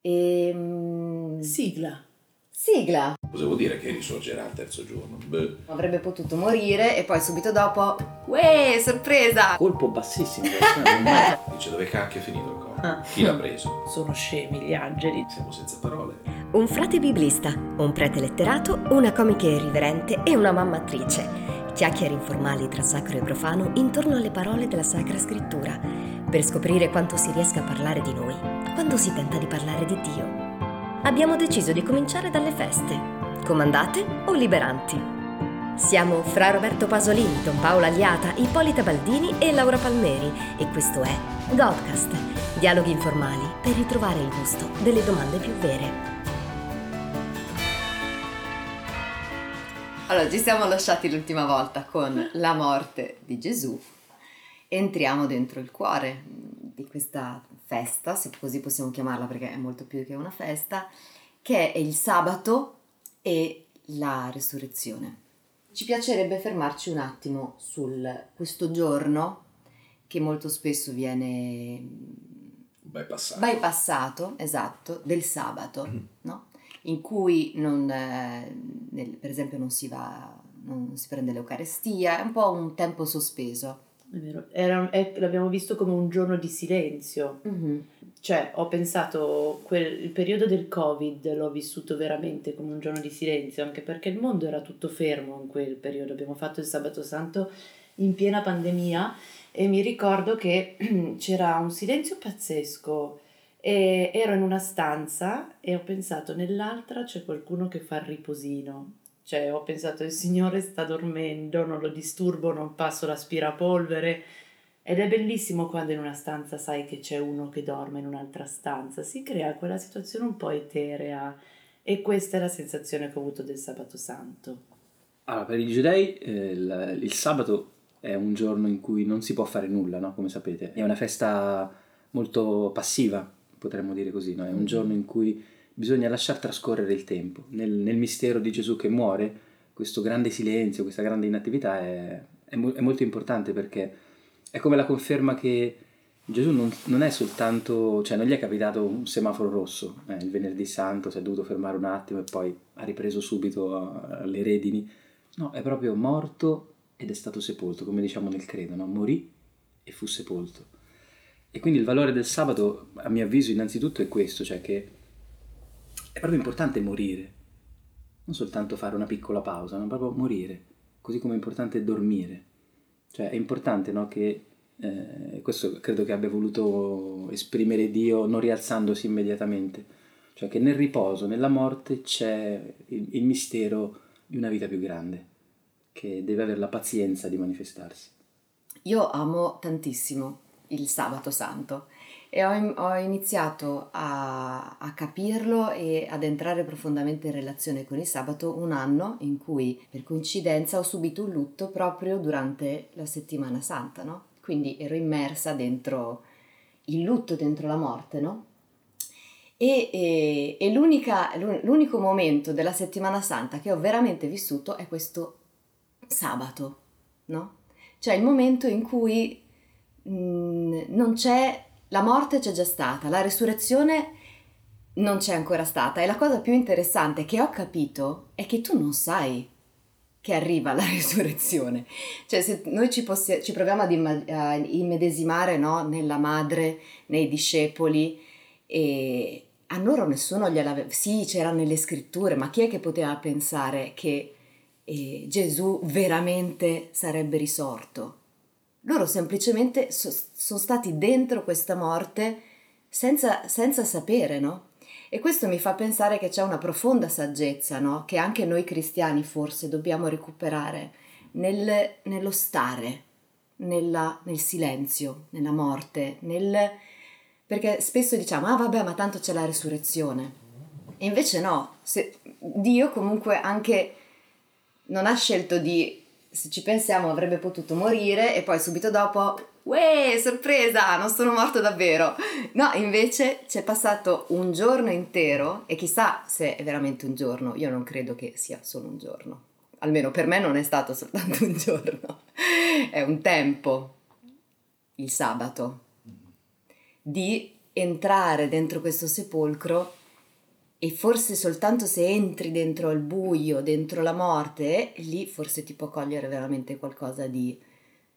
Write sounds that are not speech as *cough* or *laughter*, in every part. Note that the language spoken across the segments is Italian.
E... mm, Sigla. Sigla. Cosa vuol dire che risorgerà al terzo giorno? Beh, Avrebbe potuto morire e poi subito dopo... Uè, sorpresa! Colpo bassissimo. *laughs* dice dove cacchio è finito il corpo? Ah. Chi l'ha preso? Sono scemi gli angeli. Siamo senza parole. Un frate biblista, un prete letterato, una comica irriverente e una mamma attrice. Chiacchiere informali tra sacro e profano intorno alle parole della Sacra Scrittura, per scoprire quanto si riesca a parlare di noi quando si tenta di parlare di Dio. Abbiamo deciso di cominciare dalle feste, comandate o liberanti. Siamo Fra Roberto Pasolini, Don Paola Aliata, Ippolita Baldini e Laura Palmeri e questo è Godcast, dialoghi informali per ritrovare il gusto delle domande più vere. Allora, ci siamo lasciati l'ultima volta con la morte di Gesù. Entriamo dentro il cuore di questa festa, se così possiamo chiamarla perché è molto più che una festa, che è il sabato e la risurrezione. Ci piacerebbe fermarci un attimo su questo giorno che molto spesso viene Bypassato. bypassato, esatto, del sabato, no? in cui non, eh, nel- per esempio non si va, non si prende l'Eucarestia, è un po' un tempo sospeso. È vero. Era- è- l'abbiamo visto come un giorno di silenzio. Cioè, ho pensato, quel, il periodo del Covid l'ho vissuto veramente come un giorno di silenzio, anche perché il mondo era tutto fermo in quel periodo. Abbiamo fatto il Sabato Santo in piena pandemia e mi ricordo che *clears throat* c'era un silenzio pazzesco. E ero in una stanza e ho pensato nell'altra c'è qualcuno che fa il riposino. Cioè, ho pensato il Signore sta dormendo, non lo disturbo, non passo l'aspirapolvere. Ed è bellissimo quando in una stanza sai che c'è uno che dorme in un'altra stanza, si crea quella situazione un po' eterea e questa è la sensazione che ho avuto del sabato santo. Allora, per i giudei eh, il, il sabato è un giorno in cui non si può fare nulla, no? come sapete. È una festa molto passiva, potremmo dire così. No? È un giorno in cui bisogna lasciar trascorrere il tempo. Nel, nel mistero di Gesù che muore, questo grande silenzio, questa grande inattività è, è mo- è molto importante perché è come la conferma che Gesù non, non è soltanto, cioè non gli è capitato un semaforo rosso, eh, il venerdì santo si è dovuto fermare un attimo e poi ha ripreso subito eh, le redini, no, è proprio morto ed è stato sepolto, come diciamo nel credo, no? morì e fu sepolto. E quindi il valore del sabato, a mio avviso, innanzitutto è questo, cioè che è proprio importante morire, non soltanto fare una piccola pausa, ma proprio morire, così come è importante dormire. Cioè è importante no, che, eh, questo credo che abbia voluto esprimere Dio non rialzandosi immediatamente, cioè che nel riposo, nella morte c'è il, il mistero di una vita più grande, che deve avere la pazienza di manifestarsi. Io amo tantissimo il sabato santo e ho, ho iniziato a, a capirlo e ad entrare profondamente in relazione con il sabato un anno in cui per coincidenza ho subito un lutto proprio durante la settimana santa, no? Quindi ero immersa dentro il lutto, dentro la morte, no? E, e- e l'unico momento della settimana santa che ho veramente vissuto è questo sabato, no? Cioè il momento in cui mm, non c'è, la morte c'è già stata, la risurrezione non c'è ancora stata. E la cosa più interessante che ho capito è che tu non sai che arriva la *laughs* risurrezione. Cioè se noi ci, possi- ci proviamo ad imma- a immedesimare no, nella madre, nei discepoli, e a loro nessuno gliel'aveva... Sì, c'era nelle scritture, ma chi è che poteva pensare che eh, Gesù veramente sarebbe risorto? Loro semplicemente so- sono stati dentro questa morte senza, senza sapere, no? E questo mi fa pensare che c'è una profonda saggezza, no? Che anche noi cristiani forse dobbiamo recuperare nel- nello stare, nella- nel silenzio, nella morte, nel... perché spesso diciamo, ah vabbè, ma tanto c'è la risurrezione. E invece no, se- Dio comunque anche non ha scelto di, se ci pensiamo, avrebbe potuto morire e poi subito dopo, uè, sorpresa, non sono morto davvero. No, invece c'è passato un giorno intero e chissà se è veramente un giorno, io non credo che sia solo un giorno. Almeno per me non è stato soltanto un giorno, è un tempo, il sabato, di entrare dentro questo sepolcro e forse soltanto se entri dentro al buio, dentro la morte, lì forse ti può cogliere veramente qualcosa di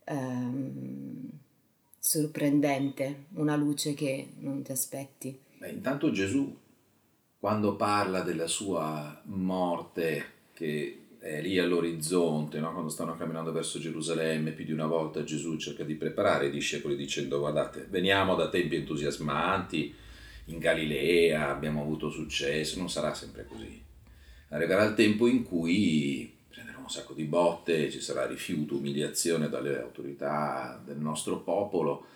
ehm, sorprendente, una luce che non ti aspetti. Beh, intanto Gesù, quando parla della sua morte, che è lì all'orizzonte, no? quando stanno camminando verso Gerusalemme, più di una volta Gesù cerca di preparare i discepoli dicendo guardate, veniamo da tempi entusiasmanti, in Galilea abbiamo avuto successo, non sarà sempre così. Arriverà il tempo in cui prenderò un sacco di botte, ci sarà rifiuto, umiliazione dalle autorità del nostro popolo,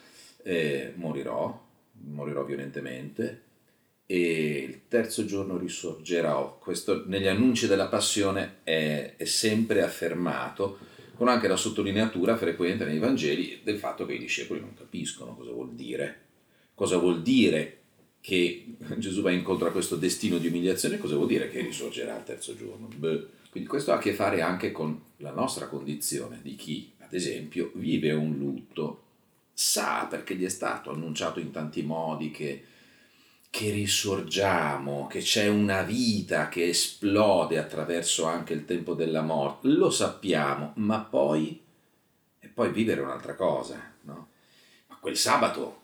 e morirò, morirò violentemente e il terzo giorno risorgerò. Questo negli annunci della passione è, è sempre affermato, con anche la sottolineatura frequente nei Vangeli del fatto che i discepoli non capiscono cosa vuol dire. Cosa vuol dire che Gesù va incontro a questo destino di umiliazione, cosa vuol dire che risorgerà il terzo giorno? Beh. Quindi questo ha a che fare anche con la nostra condizione di chi, ad esempio, vive un lutto, sa perché gli è stato annunciato in tanti modi che, che risorgiamo, che c'è una vita che esplode attraverso anche il tempo della morte, lo sappiamo, ma poi, e poi vivere un'altra cosa, no? Ma quel sabato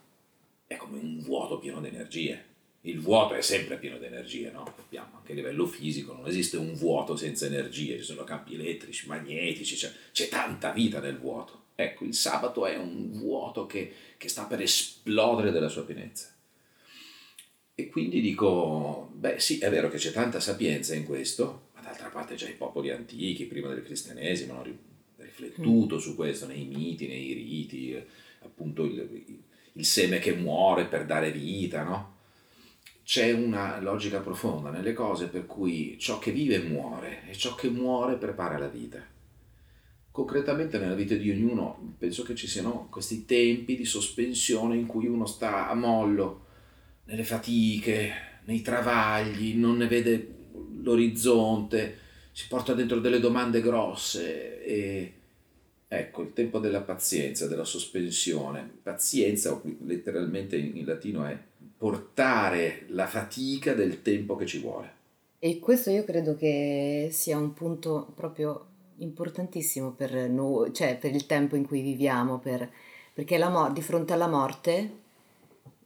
è come un vuoto pieno di energie. Il vuoto è sempre pieno di energie, no? Abbiamo anche a livello fisico, non esiste un vuoto senza energie, ci sono campi elettrici, magnetici, c'è, c'è tanta vita nel vuoto. Ecco, il sabato è un vuoto che, che sta per esplodere della sua pienezza. E quindi dico, beh sì, è vero che c'è tanta sapienza in questo, ma d'altra parte già i popoli antichi, prima del cristianesimo, hanno riflettuto mm. su questo nei miti, nei riti, appunto il, il seme che muore per dare vita, no? C'è una logica profonda nelle cose per cui ciò che vive muore e ciò che muore prepara la vita. Concretamente nella vita di ognuno penso che ci siano questi tempi di sospensione in cui uno sta a mollo, nelle fatiche, nei travagli, non ne vede l'orizzonte, si porta dentro delle domande grosse e Ecco, il tempo della pazienza, della sospensione. Pazienza, letteralmente in latino, è portare la fatica del tempo che ci vuole. E questo io credo che sia un punto proprio importantissimo per noi, cioè per il tempo in cui viviamo, per, perché la, di fronte alla morte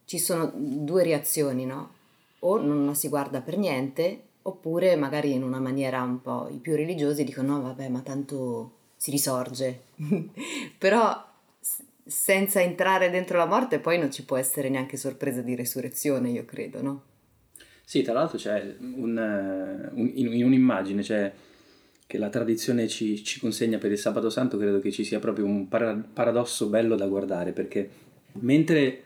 ci sono due reazioni, no? O non si guarda per niente, oppure magari in una maniera un po' i più religiosi dicono no vabbè ma tanto si risorge. *laughs* Però senza entrare dentro la morte poi non ci può essere neanche sorpresa di resurrezione, io credo, no? Sì, tra l'altro c'è un, un, in, un'immagine cioè, che la tradizione ci, ci, consegna per il sabato santo, credo che ci sia proprio un paradosso bello da guardare, perché mentre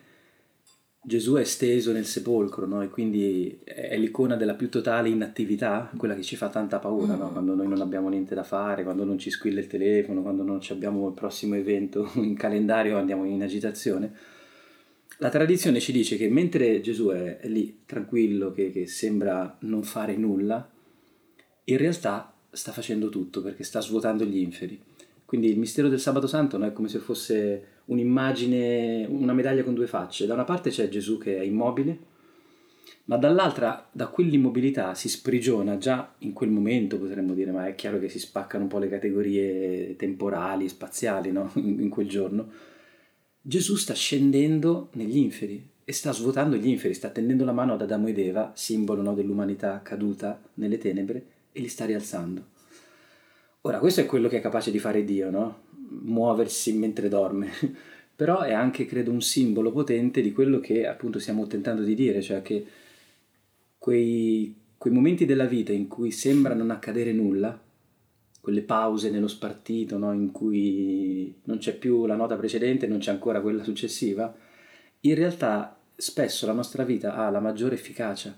Gesù è steso nel sepolcro, no? E quindi è l'icona della più totale inattività, quella che ci fa tanta paura, no? Mm. Quando noi non abbiamo niente da fare, quando non ci squilla il telefono, quando non abbiamo il prossimo evento *laughs* in calendario, andiamo in agitazione. La tradizione ci dice che mentre Gesù è lì tranquillo, che, che sembra non fare nulla, in realtà sta facendo tutto perché sta svuotando gli inferi. Quindi il mistero del sabato santo no? è come se fosse un'immagine, una medaglia con due facce. Da una parte c'è Gesù che è immobile, ma dall'altra da quell'immobilità si sprigiona già in quel momento, potremmo dire, ma è chiaro che si spaccano un po' le categorie temporali spaziali no? in quel giorno. Gesù sta scendendo negli inferi e sta svuotando gli inferi, sta tendendo la mano ad Adamo ed Eva, simbolo no, dell'umanità caduta nelle tenebre, e li sta rialzando. Ora, questo è quello che è capace di fare Dio, no? Muoversi mentre dorme. *laughs* Però è anche, credo, un simbolo potente di quello che appunto stiamo tentando di dire, cioè che quei, quei momenti della vita in cui sembra non accadere nulla, quelle pause nello spartito no? in cui non c'è più la nota precedente, non c'è ancora quella successiva, in realtà spesso la nostra vita ha la maggiore efficacia,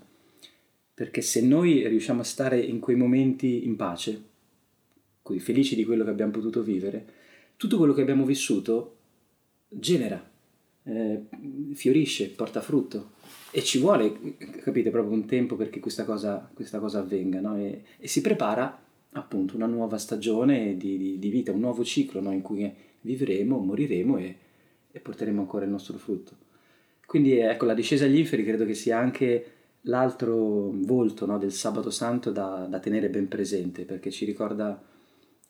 perché se noi riusciamo a stare in quei momenti in pace, felici di quello che abbiamo potuto vivere, tutto quello che abbiamo vissuto genera, eh, fiorisce, porta frutto e ci vuole, capite, proprio un tempo perché questa cosa, questa cosa avvenga no? e, e, si prepara appunto una nuova stagione di, di, di vita, un nuovo ciclo no? in cui vivremo, moriremo e, e porteremo ancora il nostro frutto. Quindi ecco, la discesa agli inferi credo che sia anche l'altro volto no, del sabato santo da, da tenere ben presente, perché ci ricorda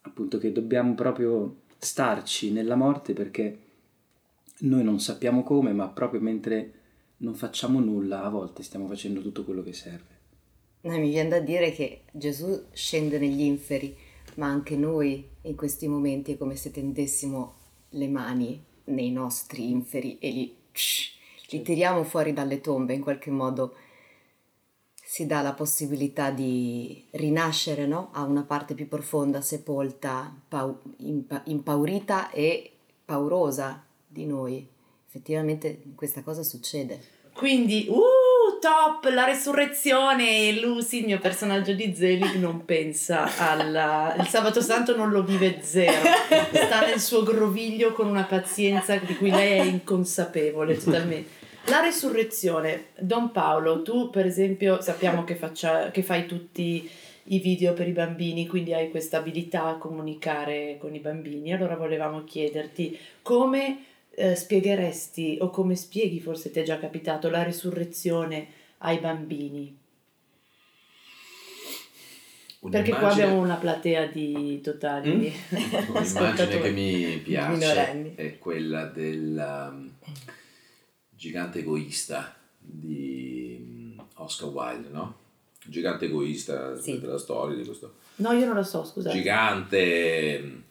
appunto che dobbiamo proprio starci nella morte perché noi non sappiamo come, ma proprio mentre non facciamo nulla, a volte stiamo facendo tutto quello che serve. No, mi viene da dire che Gesù scende negli inferi, ma anche noi in questi momenti è come se tendessimo le mani nei nostri inferi e li, li tiriamo fuori dalle tombe, in qualche modo si dà la possibilità di rinascere no? a una parte più profonda, sepolta, pau- impa- impaurita e paurosa di noi. Effettivamente questa cosa succede. Quindi, uh, top, la resurrezione! Lucy, il mio personaggio di Zelig, non pensa al... Il sabato santo non lo vive zero. Sta nel suo groviglio con una pazienza di cui lei è inconsapevole totalmente. La resurrezione, Don Paolo, tu per esempio sappiamo che, faccia, che fai tutti i video per i bambini, quindi hai questa abilità a comunicare con i bambini. Allora volevamo chiederti come eh, spiegheresti o come spieghi, forse ti è già capitato, la risurrezione ai bambini? Perché qua abbiamo una platea di totali. Mm? *laughs* Un'immagine che mi piace è quella del um, gigante egoista di um, Oscar Wilde, no? Gigante egoista sì. della storia di questo. No, io non lo so, scusate. Gigante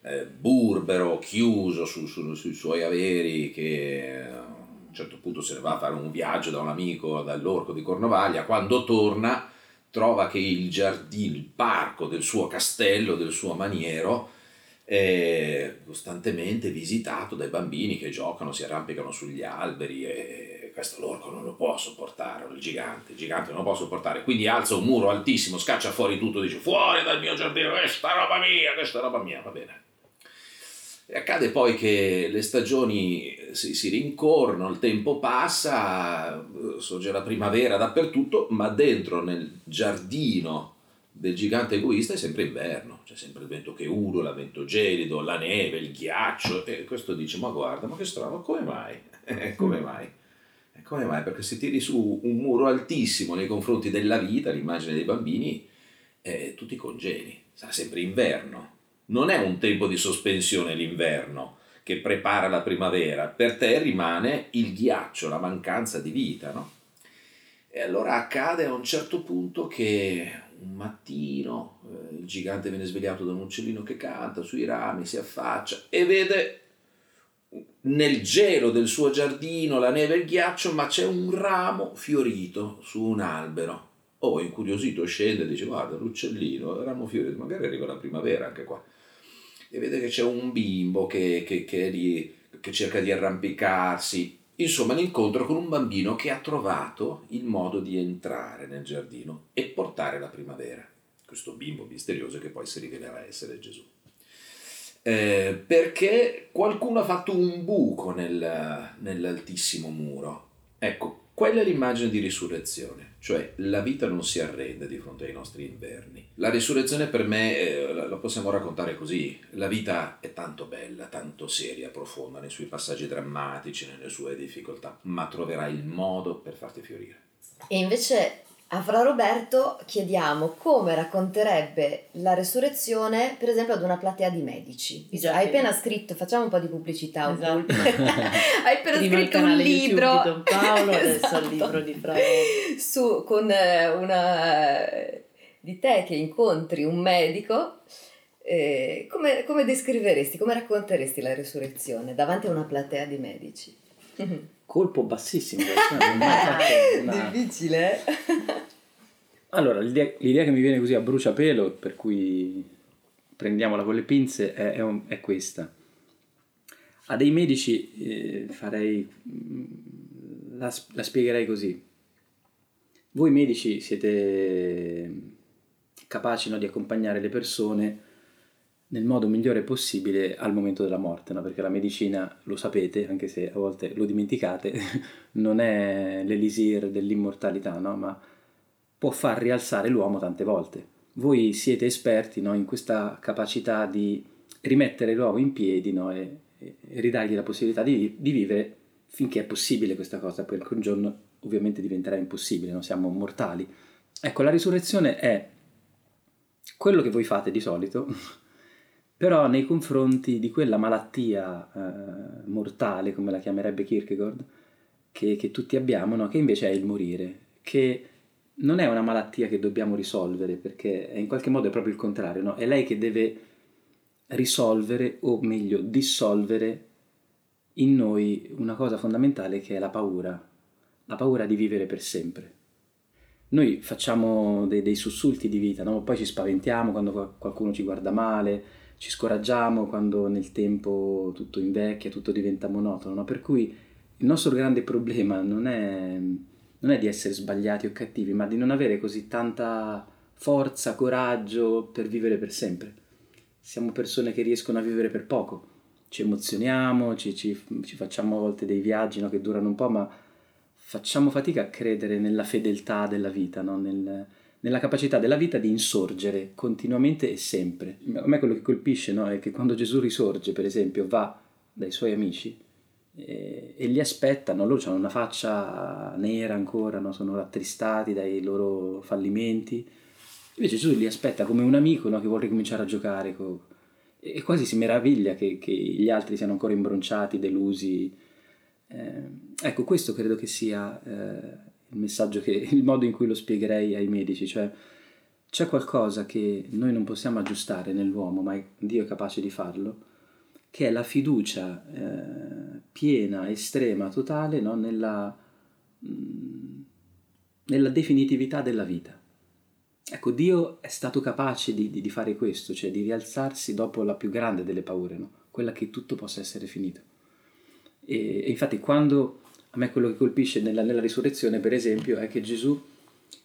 eh, burbero, chiuso su, su, sui suoi averi, che eh, a un certo punto se ne va a fare un viaggio da un amico dall'orco di Cornovaglia, quando torna trova che il giardino, il parco del suo castello, del suo maniero, è costantemente visitato dai bambini che giocano, si arrampicano sugli alberi e questo l'orco non lo può sopportare, il gigante, il gigante non lo può sopportare, quindi alza un muro altissimo, scaccia fuori tutto, dice fuori dal mio giardino, questa roba mia, questa roba mia, va bene. E accade poi che le stagioni si, si rincorrono, il tempo passa, sorge la primavera dappertutto, ma dentro nel giardino del gigante egoista è sempre inverno, c'è sempre il vento che urla, il vento gelido, la neve, il ghiaccio, e questo dice, ma guarda, ma che strano, come mai? Eh, come mai? E come mai? Perché se tiri su un muro altissimo nei confronti della vita, l'immagine dei bambini, eh, tu ti congeli, sarà sempre inverno non è un tempo di sospensione l'inverno che prepara la primavera, per te rimane il ghiaccio, la mancanza di vita, no? E allora accade a un certo punto che un mattino eh, il gigante viene svegliato da un uccellino che canta sui rami, si affaccia e vede nel gelo del suo giardino la neve e il ghiaccio, ma c'è un ramo fiorito su un albero. Oh, incuriosito scende e dice guarda l'uccellino, il ramo fiorito, magari arriva la primavera anche qua e vede che c'è un bimbo che, che, che, lì, che cerca di arrampicarsi. Insomma, l'incontro con un bambino che ha trovato il modo di entrare nel giardino e portare la primavera. Questo bimbo misterioso che poi si rivelerà essere Gesù. Eh, perché qualcuno ha fatto un buco nel, nell'altissimo muro. Ecco, quella è l'immagine di risurrezione, cioè la vita non si arrende di fronte ai nostri inverni. La risurrezione per me eh, la possiamo raccontare così, la vita è tanto bella, tanto seria, profonda nei suoi passaggi drammatici, nelle sue difficoltà, ma troverà il modo per farti fiorire. E invece a Fra Roberto chiediamo come racconterebbe la resurrezione, per esempio, ad una platea di medici. Già, Hai appena scritto, facciamo un po' di pubblicità. Esatto. *laughs* Hai appena Prima scritto un libro. Di Don Paolo, adesso *laughs* esatto. il libro di Fra Su, con eh, una di te che incontri un medico. Eh, come, come descriveresti, come racconteresti la resurrezione davanti a una platea di medici? Colpo bassissimo. Cioè una... *laughs* Difficile. allora, l'idea, l'idea, che mi viene così a bruciapelo, per cui prendiamola con le pinze, è, è, un, è questa. A dei medici eh, farei, mm, la, la spiegherei così. Voi medici siete capaci no, di accompagnare le persone nel modo migliore possibile al momento della morte, no? perché la medicina, lo sapete, anche se a volte lo dimenticate, *laughs* non è l'elisir dell'immortalità, no? ma può far rialzare l'uomo tante volte. Voi siete esperti no? in questa capacità di rimettere l'uomo in piedi e, e, ridargli la possibilità di, di, vivere finché è possibile questa cosa, perché un giorno ovviamente diventerà impossibile, siamo mortali. Ecco, la risurrezione è quello che voi fate di solito, però nei confronti di quella malattia eh, mortale, come la chiamerebbe Kierkegaard, che, che tutti abbiamo, no? che invece è il morire, che non è una malattia che dobbiamo risolvere, perché in qualche modo è proprio il contrario, no? è lei che deve risolvere, o meglio, dissolvere in noi una cosa fondamentale che è la paura, la paura di vivere per sempre. Noi facciamo dei, dei sussulti di vita, no? poi ci spaventiamo quando qualcuno ci guarda male, ci scoraggiamo quando nel tempo tutto invecchia, tutto diventa monotono, no? per cui il nostro grande problema non è, non è di essere sbagliati o cattivi, ma di non avere così tanta forza, coraggio per vivere per sempre. Siamo persone che riescono a vivere per poco, ci emozioniamo, ci, ci, ci facciamo a volte dei viaggi no, che durano un po', ma facciamo fatica a credere nella fedeltà della vita, no? Nel, nella capacità della vita di insorgere continuamente e sempre. A me quello che colpisce no, è che quando Gesù risorge, per esempio, va dai suoi amici, e, e li aspettano, loro hanno una faccia nera ancora, no? sono rattristati dai loro fallimenti, invece Gesù li aspetta come un amico no? che vuole ricominciare a giocare con... e quasi si meraviglia che, che, gli altri siano ancora imbronciati, delusi. Eh, ecco, questo credo che sia eh, il messaggio, che, *laughs* il modo in cui lo spiegherei ai medici, cioè c'è qualcosa che noi non possiamo aggiustare nell'uomo, ma Dio è capace di farlo, che è la fiducia eh, piena, estrema, totale no? nella, mh, mm, nella, definitività della vita. Ecco, Dio è stato capace di, di, di, fare questo, cioè di rialzarsi dopo la più grande delle paure, no? quella che tutto possa essere finito. E, e, infatti quando a me quello che colpisce nella, nella risurrezione, per esempio, è che Gesù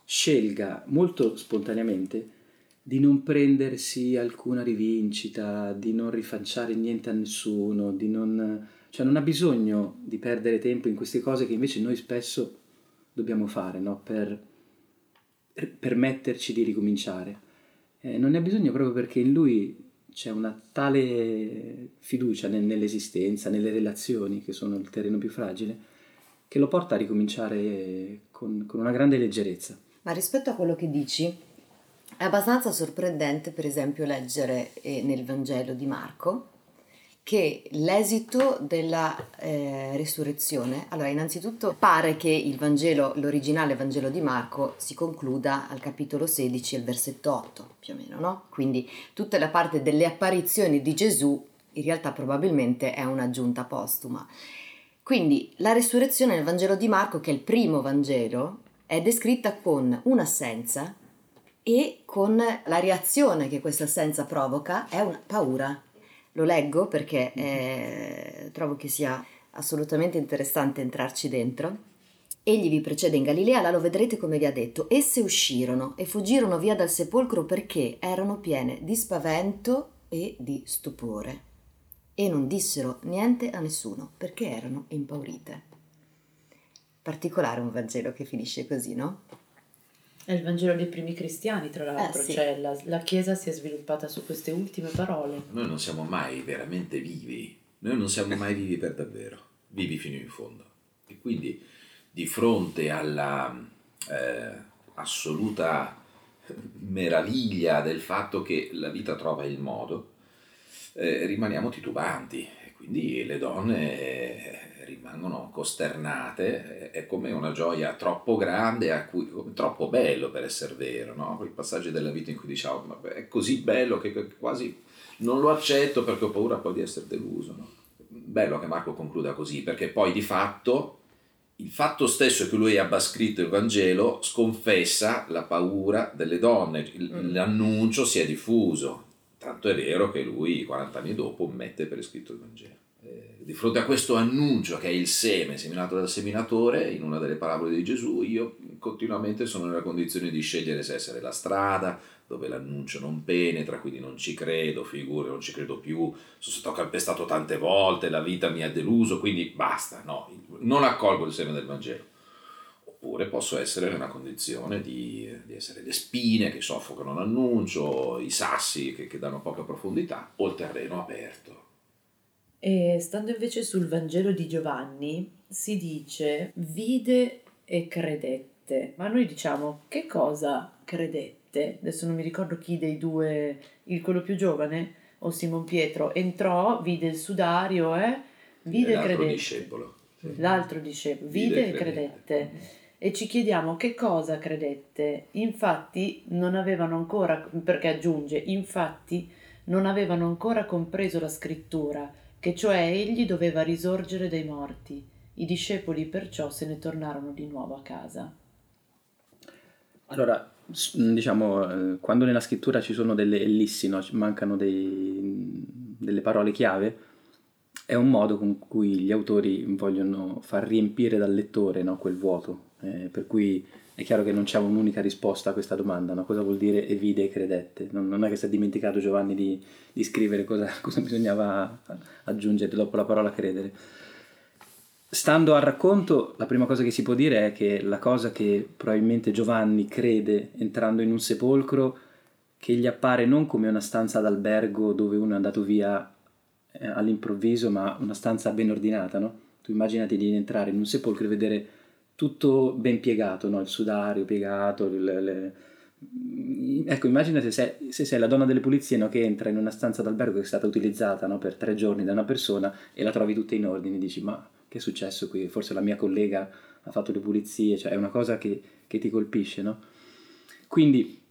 scelga molto spontaneamente di non prendersi alcuna rivincita, di non rifacciare niente a nessuno, di non... cioè non ha bisogno di perdere tempo in queste cose che invece noi spesso dobbiamo fare, no? per permetterci di ricominciare. Eh, non ne ha bisogno proprio perché in lui c'è una tale fiducia nell'esistenza, nelle relazioni, che sono il terreno più fragile, che lo porta a ricominciare con, con una grande leggerezza. Ma rispetto a quello che dici, è abbastanza sorprendente, per esempio, leggere eh, nel Vangelo di Marco che l'esito della eh, risurrezione, allora innanzitutto pare che il Vangelo, l'originale Vangelo di Marco si concluda al capitolo 16 al versetto 8 più o meno, no? Quindi tutta la parte delle apparizioni di Gesù in realtà probabilmente è un'aggiunta postuma. Quindi la risurrezione nel Vangelo di Marco, che è il primo Vangelo, è descritta con un'assenza e con la reazione che questa assenza provoca è una paura. Lo leggo perché eh, trovo che sia assolutamente interessante entrarci dentro. Egli vi precede in Galilea, là lo vedrete come vi ha detto. Esse uscirono e fuggirono via dal sepolcro perché erano piene di spavento e di stupore. E non dissero niente a nessuno perché erano impaurite. Particolare un Vangelo che finisce così, no? È il Vangelo dei primi cristiani, tra l'altro, eh, sì. cioè la, la, Chiesa si è sviluppata su queste ultime parole. Noi non siamo mai veramente vivi, noi non siamo mai vivi per davvero, vivi fino in fondo. E quindi di fronte alla eh, assoluta meraviglia del fatto che la vita trova il modo, eh, rimaniamo titubanti e quindi le donne rimangono costernate, è come una gioia troppo grande, a cui, troppo bello per essere vero, no? quei passaggi della vita in cui diciamo ma è così bello che quasi non lo accetto perché ho paura poi di essere deluso. No? Bello che Marco concluda così, perché poi di fatto il fatto stesso che lui abbia scritto il Vangelo sconfessa la paura delle donne, mm. l'annuncio si è diffuso, tanto è vero che lui 40 anni dopo mette per iscritto il Vangelo di fronte a questo annuncio che è il seme seminato dal seminatore, in una delle parabole di Gesù, io continuamente sono nella condizione di scegliere se essere la strada, dove l'annuncio non penetra, quindi non ci credo, figure, non ci credo più, sono stato calpestato tante volte, la vita mi ha deluso, quindi basta, no, non accolgo il seme del Vangelo. Oppure posso essere nella condizione di, di essere le spine che soffocano l'annuncio, i sassi che, che danno poca profondità, o il terreno aperto E stando invece sul Vangelo di Giovanni, si dice vide e credette. Ma noi diciamo che cosa credette? Adesso non mi ricordo chi dei due, il quello più giovane o Simon Pietro, entrò, vide il sudario eh? vide e credette. discepolo. L'altro discepolo, vide, vide e credette. credette. E ci chiediamo che cosa credette. Infatti non avevano ancora, perché aggiunge, infatti non avevano ancora compreso la scrittura, che cioè egli doveva risorgere dai morti. I discepoli perciò se ne tornarono di nuovo a casa. Allora, diciamo, eh, quando nella scrittura ci sono delle ellissi, no? mancano dei, delle parole chiave, è un modo con cui gli autori vogliono far riempire dal lettore no? quel vuoto. Eh, per cui è chiaro che non c'è un'unica risposta a questa domanda, no? cosa vuol dire e vide e credette? Non, non, è che si è dimenticato Giovanni di, di scrivere cosa, *laughs* cosa bisognava aggiungere dopo la parola credere. Stando al racconto, la prima cosa che si può dire è che la cosa che probabilmente Giovanni crede entrando in un sepolcro, che gli appare non come una stanza d'albergo dove uno è andato via eh, all'improvviso, ma una stanza ben ordinata, no? Tu immaginati di entrare in un sepolcro e vedere tutto ben piegato, no? il sudario piegato, le, le... ecco immagina se se sei, la donna delle pulizie no? che entra in una stanza d'albergo che è stata utilizzata no? per tre giorni da una persona e la trovi tutta in ordine, dici ma che è successo qui? Forse la mia collega ha fatto le pulizie, cioè è una cosa che, che ti colpisce, no? Quindi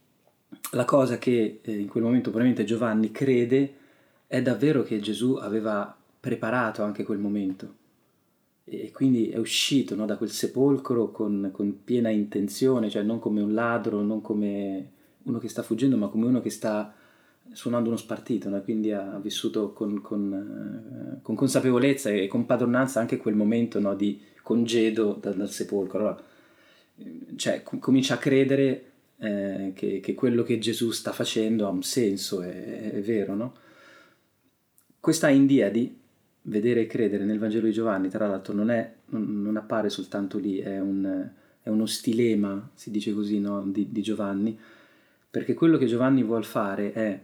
la cosa che eh, in quel momento probabilmente Giovanni crede è davvero che Gesù aveva preparato anche quel momento e quindi è uscito no, da quel sepolcro con, con, piena intenzione, cioè non come un ladro, non come uno che sta fuggendo, ma come uno che sta suonando uno spartito, no? quindi ha vissuto con, con, uh, con, consapevolezza e con padronanza anche quel momento no, di congedo da, dal sepolcro. Allora, cioè, com- comincia a credere eh, che, che, quello che Gesù sta facendo ha un senso, è, è vero. No? Questa Indiadi vedere e credere nel Vangelo di Giovanni, tra l'altro, non, è, non, appare soltanto lì, è, un, è, uno stilema, si dice così, no? di, di, Giovanni, perché quello che Giovanni vuole fare è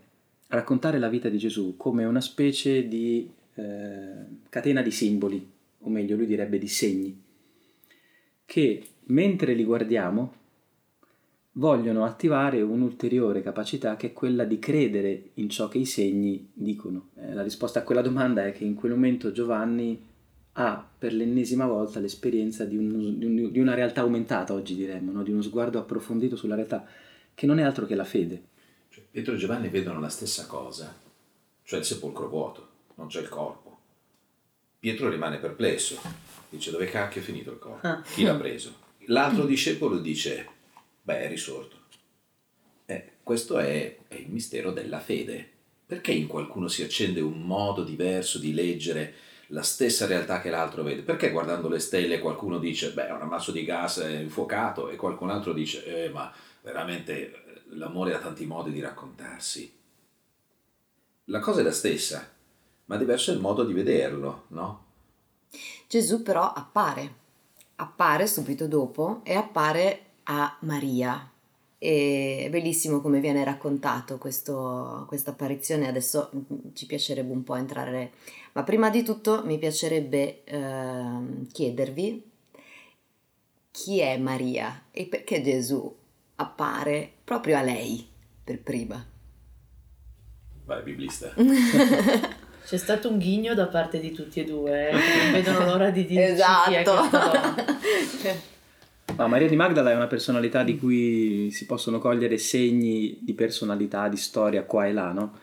raccontare la vita di Gesù come una specie di eh, catena di simboli, o meglio, lui direbbe di segni, che mentre li guardiamo vogliono attivare un'ulteriore capacità che è quella di credere in ciò che i segni dicono. Eh, la risposta a quella domanda è che in quel momento Giovanni ha per l'ennesima volta l'esperienza di, un, di, un, di una realtà aumentata, oggi diremmo, no? di uno sguardo approfondito sulla realtà, che non è altro che la fede. Cioè, Pietro e Giovanni vedono la stessa cosa, cioè il sepolcro vuoto, non c'è il corpo. Pietro rimane perplesso, dice dove cacchio è finito il corpo? Ah. Chi l'ha preso? L'altro discepolo dice Beh, è risorto. Eh, questo è, è il mistero della fede. Perché in qualcuno si accende un modo diverso di leggere la stessa realtà che l'altro vede? Perché guardando le stelle qualcuno dice, beh, è un ammasso di gas infuocato e qualcun altro dice, eh, ma veramente eh, l'amore ha tanti modi di raccontarsi. La cosa è la stessa, ma diverso è il modo di vederlo, no? Gesù però appare, appare subito dopo e appare a Maria. E è bellissimo come viene raccontato questa apparizione, adesso mm, ci piacerebbe un po' entrare, ma prima di tutto mi piacerebbe eh, chiedervi chi è Maria e perché Gesù appare proprio a lei per prima. Vai, biblista. *laughs* C'è stato un ghigno da parte di tutti e due, eh? non vedono l'ora di dirci esatto. chi è questa donna. *laughs* Ma Maria di Magdala è una personalità di cui si possono cogliere segni di personalità, di storia qua e là, no?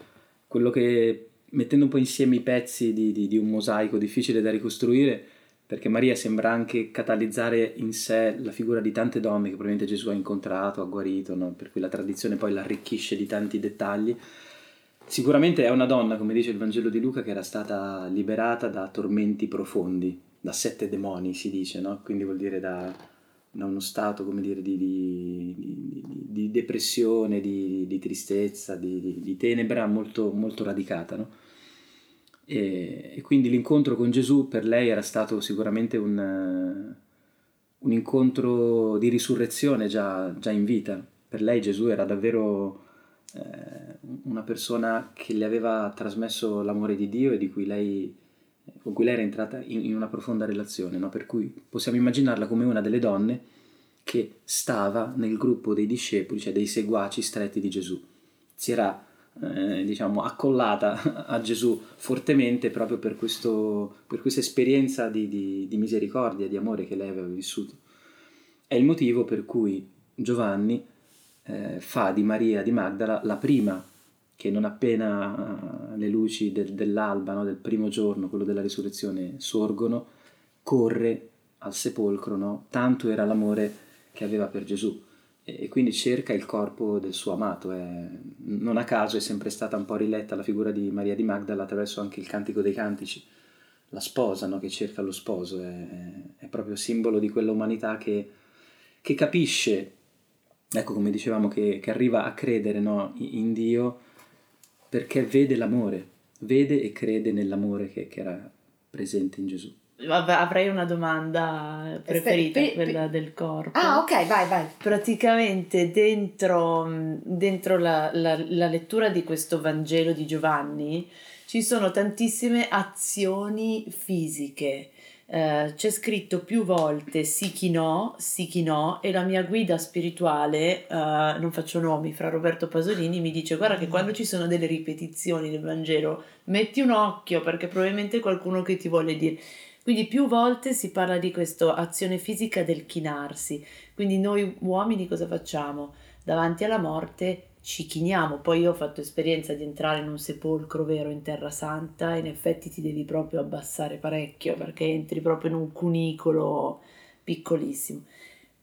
Quello che, mettendo un po' insieme i pezzi di, di, di un mosaico difficile da ricostruire, perché Maria sembra anche catalizzare in sé la figura di tante donne che probabilmente Gesù ha incontrato, ha guarito, no? per cui la tradizione poi l'arricchisce di tanti dettagli. Sicuramente è una donna, come dice il Vangelo di Luca, che era stata liberata da tormenti profondi, da sette demoni si dice, no? quindi vuol dire da, da uno stato come dire, di, di, di, di depressione, di, tristezza, di, tenebra molto, molto radicata. No? E, e, quindi l'incontro con Gesù per lei era stato sicuramente un, un incontro di risurrezione già, già, in vita. Per lei Gesù era davvero eh, una persona che le aveva trasmesso l'amore di Dio e di cui lei con cui lei era entrata in, in una profonda relazione, no? per cui possiamo immaginarla come una delle donne che stava nel gruppo dei discepoli, cioè dei seguaci stretti di Gesù. Si era eh, diciamo, accollata a Gesù fortemente proprio per, questo, per questa esperienza di, di, di, misericordia, di amore che lei aveva vissuto. È il motivo per cui Giovanni eh, fa di Maria di Magdala la prima che non appena le luci del, dell'alba, no, del primo giorno, quello della risurrezione, sorgono, corre al sepolcro, no? tanto era l'amore che aveva per Gesù e quindi cerca il corpo del suo amato. È, non a caso è sempre stata un po' riletta la figura di Maria di Magdala attraverso anche il Cantico dei Cantici, la sposa no? che cerca lo sposo, è, è, proprio simbolo di quella umanità che, che capisce, ecco come dicevamo, che, che arriva a credere in Dio perché vede l'amore, vede e crede nell'amore che, che era presente in Gesù. Avrei una domanda preferita, quella del corpo. Ah, ok, vai, vai. Praticamente dentro, dentro la, la, la, lettura di questo Vangelo di Giovanni ci sono tantissime azioni fisiche eh, c'è scritto più volte sì chi no, sì chi no e la mia guida spirituale, eh, non faccio nomi, fra Roberto Pasolini mi dice guarda che mm. quando ci sono delle ripetizioni del Vangelo metti un occhio perché probabilmente è qualcuno che ti vuole dire. Quindi più volte si parla di questa azione fisica del chinarsi. Quindi noi uomini cosa facciamo? Davanti alla morte ci chiniamo. Poi io ho fatto esperienza di entrare in un sepolcro vero in Terra Santa e in effetti ti devi proprio abbassare parecchio perché entri proprio in un cunicolo piccolissimo.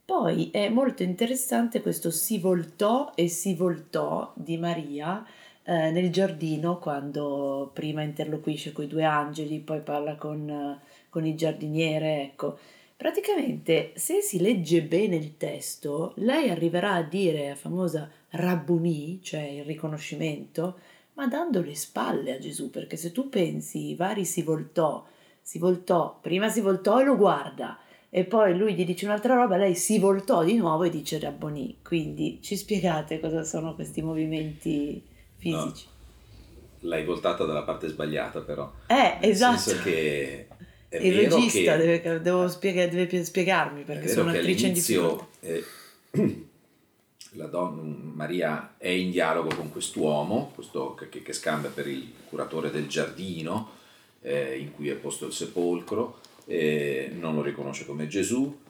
Poi è molto interessante questo si voltò e si voltò di Maria eh, nel giardino quando prima interloquisce con i due angeli, poi parla con, con il giardiniere, ecco. Praticamente, se si legge bene il testo, lei arriverà a dire la famosa Rabbuni, cioè il riconoscimento, ma dando le spalle a Gesù, perché se tu pensi, i vari si voltò, si voltò, prima si voltò e lo guarda, e poi lui gli dice un'altra roba, lei si voltò di nuovo e dice Rabboni. Quindi ci spiegate cosa sono questi movimenti fisici? No, l'hai voltata dalla parte sbagliata però. Eh, Nel esatto. Senso che il regista che, deve, devo spiega, deve spiegarmi perché sono attrice in difficoltà. Eh, *clears throat* la donna, Maria è in dialogo con quest'uomo, questo che, che scambia per il curatore del giardino eh, in cui è posto il sepolcro, eh, non lo riconosce come Gesù.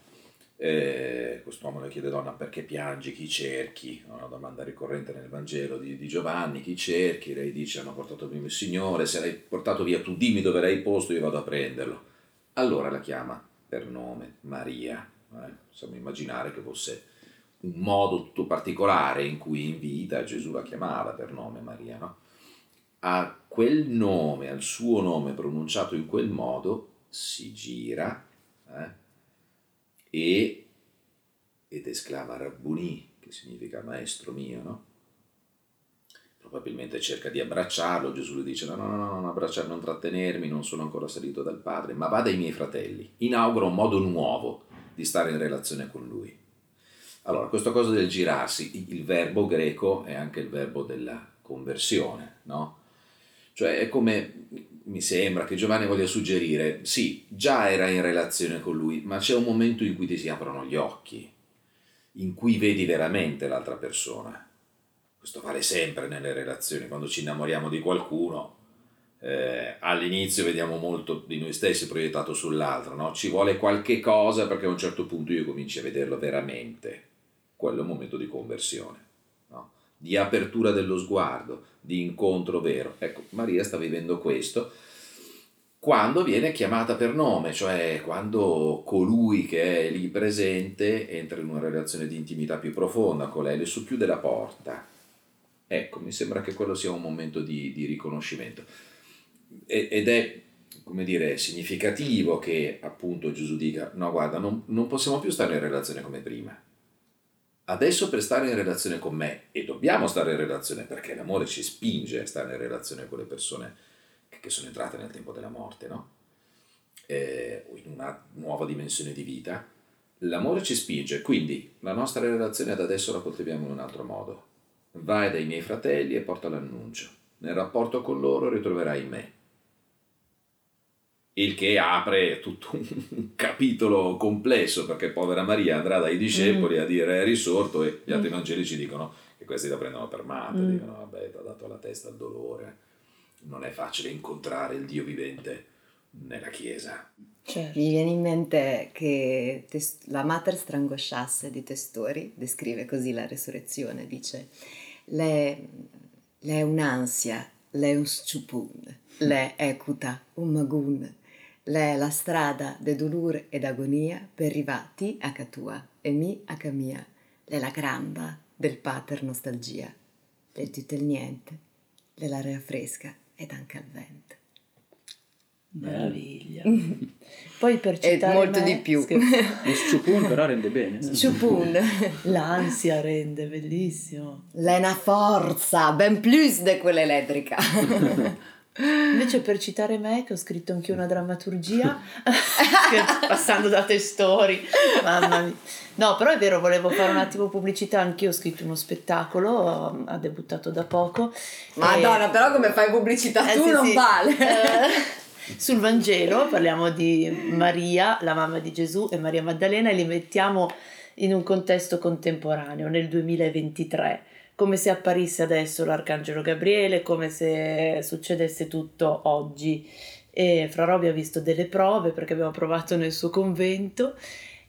Eh, quest'uomo le chiede donna perché piangi, chi cerchi? Una domanda ricorrente nel Vangelo di, di, Giovanni, chi cerchi? Lei dice hanno portato via il Signore, se l'hai portato via tu dimmi dove l'hai posto, io vado a prenderlo. Allora la chiama per nome Maria. Eh? Possiamo immaginare che fosse un modo tutto particolare in cui in vita Gesù la chiamava per nome Maria. No? A quel nome, al suo nome pronunciato in quel modo, si gira eh? E, ed esclama Rabbuni, che significa maestro mio, no? probabilmente cerca di abbracciarlo, Gesù le dice no, no, no, non abbracciarmi, non trattenermi, non sono ancora salito dal Padre, ma vada ai miei fratelli, inaugura un modo nuovo di stare in relazione con lui. Allora, questa cosa del girarsi, il verbo greco è anche il verbo della conversione, no? Cioè è come mi sembra che Giovanni voglia suggerire, sì, già era in relazione con lui, ma c'è un momento in cui ti si aprono gli occhi, in cui vedi veramente l'altra persona questo vale sempre nelle relazioni, quando ci innamoriamo di qualcuno, eh, all'inizio vediamo molto di noi stessi proiettato sull'altro, no? ci vuole qualche cosa perché a un certo punto io cominci a vederlo veramente, quello è un momento di conversione? Di apertura dello sguardo, di incontro vero. Ecco, Maria sta vivendo questo quando viene chiamata per nome, cioè quando colui che è lì presente entra in una relazione di intimità più profonda con lei, le socchiude la porta Ecco, mi sembra che quello sia un momento di, di riconoscimento. ed è, come dire, significativo che appunto Gesù dica, no guarda, non, non possiamo più stare in relazione come prima. Adesso per stare in relazione con me, e dobbiamo stare in relazione perché l'amore ci spinge a stare in relazione con le persone che, sono entrate nel tempo della morte, no? Eh, in una nuova dimensione di vita, l'amore ci spinge, quindi la nostra relazione ad adesso la coltiviamo in un altro modo Vai dai miei fratelli e porta l'annuncio. Nel rapporto con loro ritroverai me. Il che apre tutto un *laughs* capitolo complesso perché povera Maria andrà dai discepoli mm. a dire è risorto e gli altri mm. evangelici dicono che questi la prendono per matta, mm. dicono vabbè ti ha dato la testa al dolore, non è facile incontrare il Dio vivente nella Chiesa. Certo. Mi viene in mente che test- la Mater Strangosciasse di Testori descrive così la resurrezione, dice le, le è un'ansia, le è un sciupun, le è ecuta, un magun, le è la strada de dolore ed agonia per arrivati a catua e mi a camia, le è la gramba del pater nostalgia, le è tutto il niente, le è l'aria fresca ed anche al vento. Meraviglia. *laughs* Poi per citare e molto me, di più. Lo sciupun però rende bene. Sciupun. *laughs* L'ansia rende, bellissimo. L'è una forza, ben più di quella elettrica. *laughs* Invece per citare me, che ho scritto anche una drammaturgia, *laughs* passando da testori, mamma mia. No, però è vero, volevo fare un attimo pubblicità, anch'io ho scritto uno spettacolo, ha debuttato da poco. Madonna, e... però come fai pubblicità eh, tu sì, non sì. vale. Eh, sul Vangelo parliamo di Maria, la mamma di Gesù, e Maria Maddalena e li mettiamo in un contesto contemporaneo, nel 2023, come se apparisse adesso l'Arcangelo Gabriele, come se succedesse tutto oggi. E Fra Robbia ha visto delle prove perché abbiamo provato nel suo convento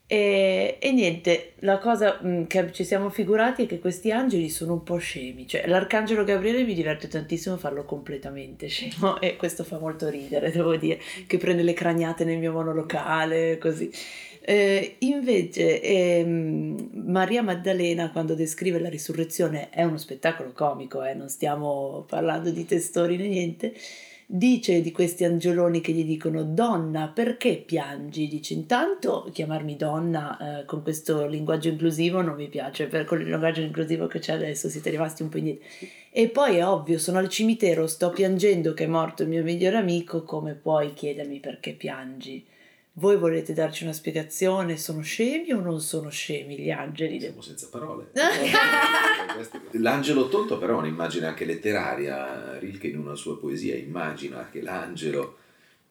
e, e, niente, la cosa mm, che ci siamo figurati è che questi angeli sono un po' scemi, cioè l'arcangelo Gabriele mi diverte tantissimo farlo completamente scemo e questo fa molto ridere, devo dire, che prende le craniate nel mio monolocale, così. Eh, invece ehm, Maria Maddalena quando descrive la risurrezione è uno spettacolo comico, eh, non stiamo parlando di testori né niente, dice di questi angioloni che gli dicono donna perché piangi? Dice intanto chiamarmi donna eh, con questo linguaggio inclusivo non mi piace per con il linguaggio inclusivo che c'è adesso siete rimasti un po' indietro e poi è ovvio sono al cimitero sto piangendo che è morto il mio migliore amico come puoi chiedermi perché piangi voi volete darci una spiegazione? Sono scemi o non sono scemi gli angeli? Siamo senza parole. *laughs* L'angelo tonto però è un'immagine anche letteraria. Rilke in una sua poesia immagina che l'angelo,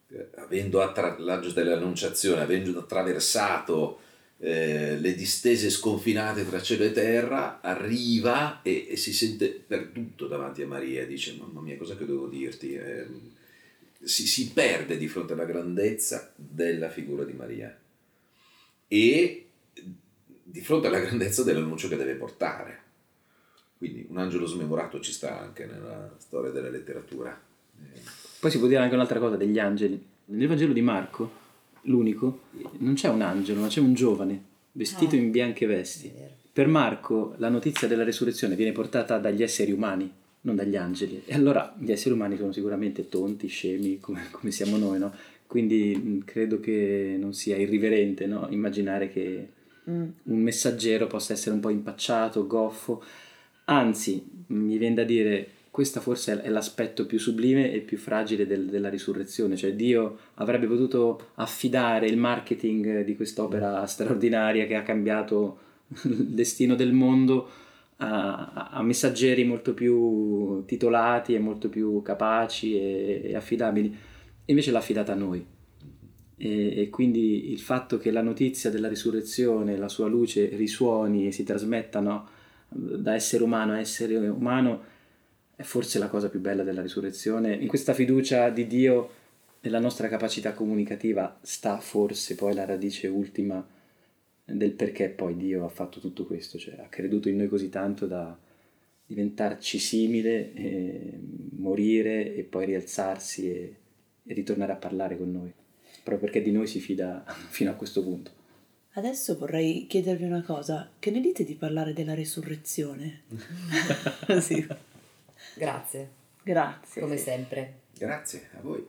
eh, avendo attra- l'angelo dell'annunciazione, avendo attraversato eh, le distese sconfinate tra cielo e terra, arriva e, e, si sente perduto davanti a Maria. Dice, mamma mia, cosa che devo dirti? Eh, si, si perde di fronte alla grandezza della figura di Maria e di fronte alla grandezza dell'annuncio che deve portare. Quindi un angelo smemorato ci sta anche nella storia della letteratura. Poi si può dire anche un'altra cosa degli angeli. Nel Vangelo di Marco, l'unico, non c'è un angelo, ma c'è un giovane vestito ah. in bianche vesti. Per Marco la notizia della resurrezione viene portata dagli esseri umani, non dagli angeli. E allora gli esseri umani sono sicuramente tonti, scemi, come, come siamo noi, no? Quindi credo che non sia irriverente no? immaginare che mm. un messaggero possa essere un po' impacciato, goffo. Anzi, mi viene da dire, questo forse è l'aspetto più sublime e più fragile del, della risurrezione, cioè Dio avrebbe potuto affidare il marketing di quest'opera straordinaria che ha cambiato il destino del mondo a, a, messaggeri molto più titolati e molto più capaci e, e affidabili, invece l'ha affidata a noi. E, e, quindi il fatto che la notizia della risurrezione, la sua luce risuoni e si trasmettano da essere umano a essere umano è forse la cosa più bella della risurrezione. In questa fiducia di Dio nella nostra capacità comunicativa sta forse poi la radice ultima del perché poi Dio ha fatto tutto questo, cioè ha creduto in noi così tanto da diventarci simile, eh, morire e poi rialzarsi e, e ritornare a parlare con noi, proprio perché di noi si fida *laughs* fino a questo punto. Adesso vorrei chiedervi una cosa, che ne dite di parlare della resurrezione? *laughs* sì. Grazie. Grazie. Come sempre. Grazie a voi.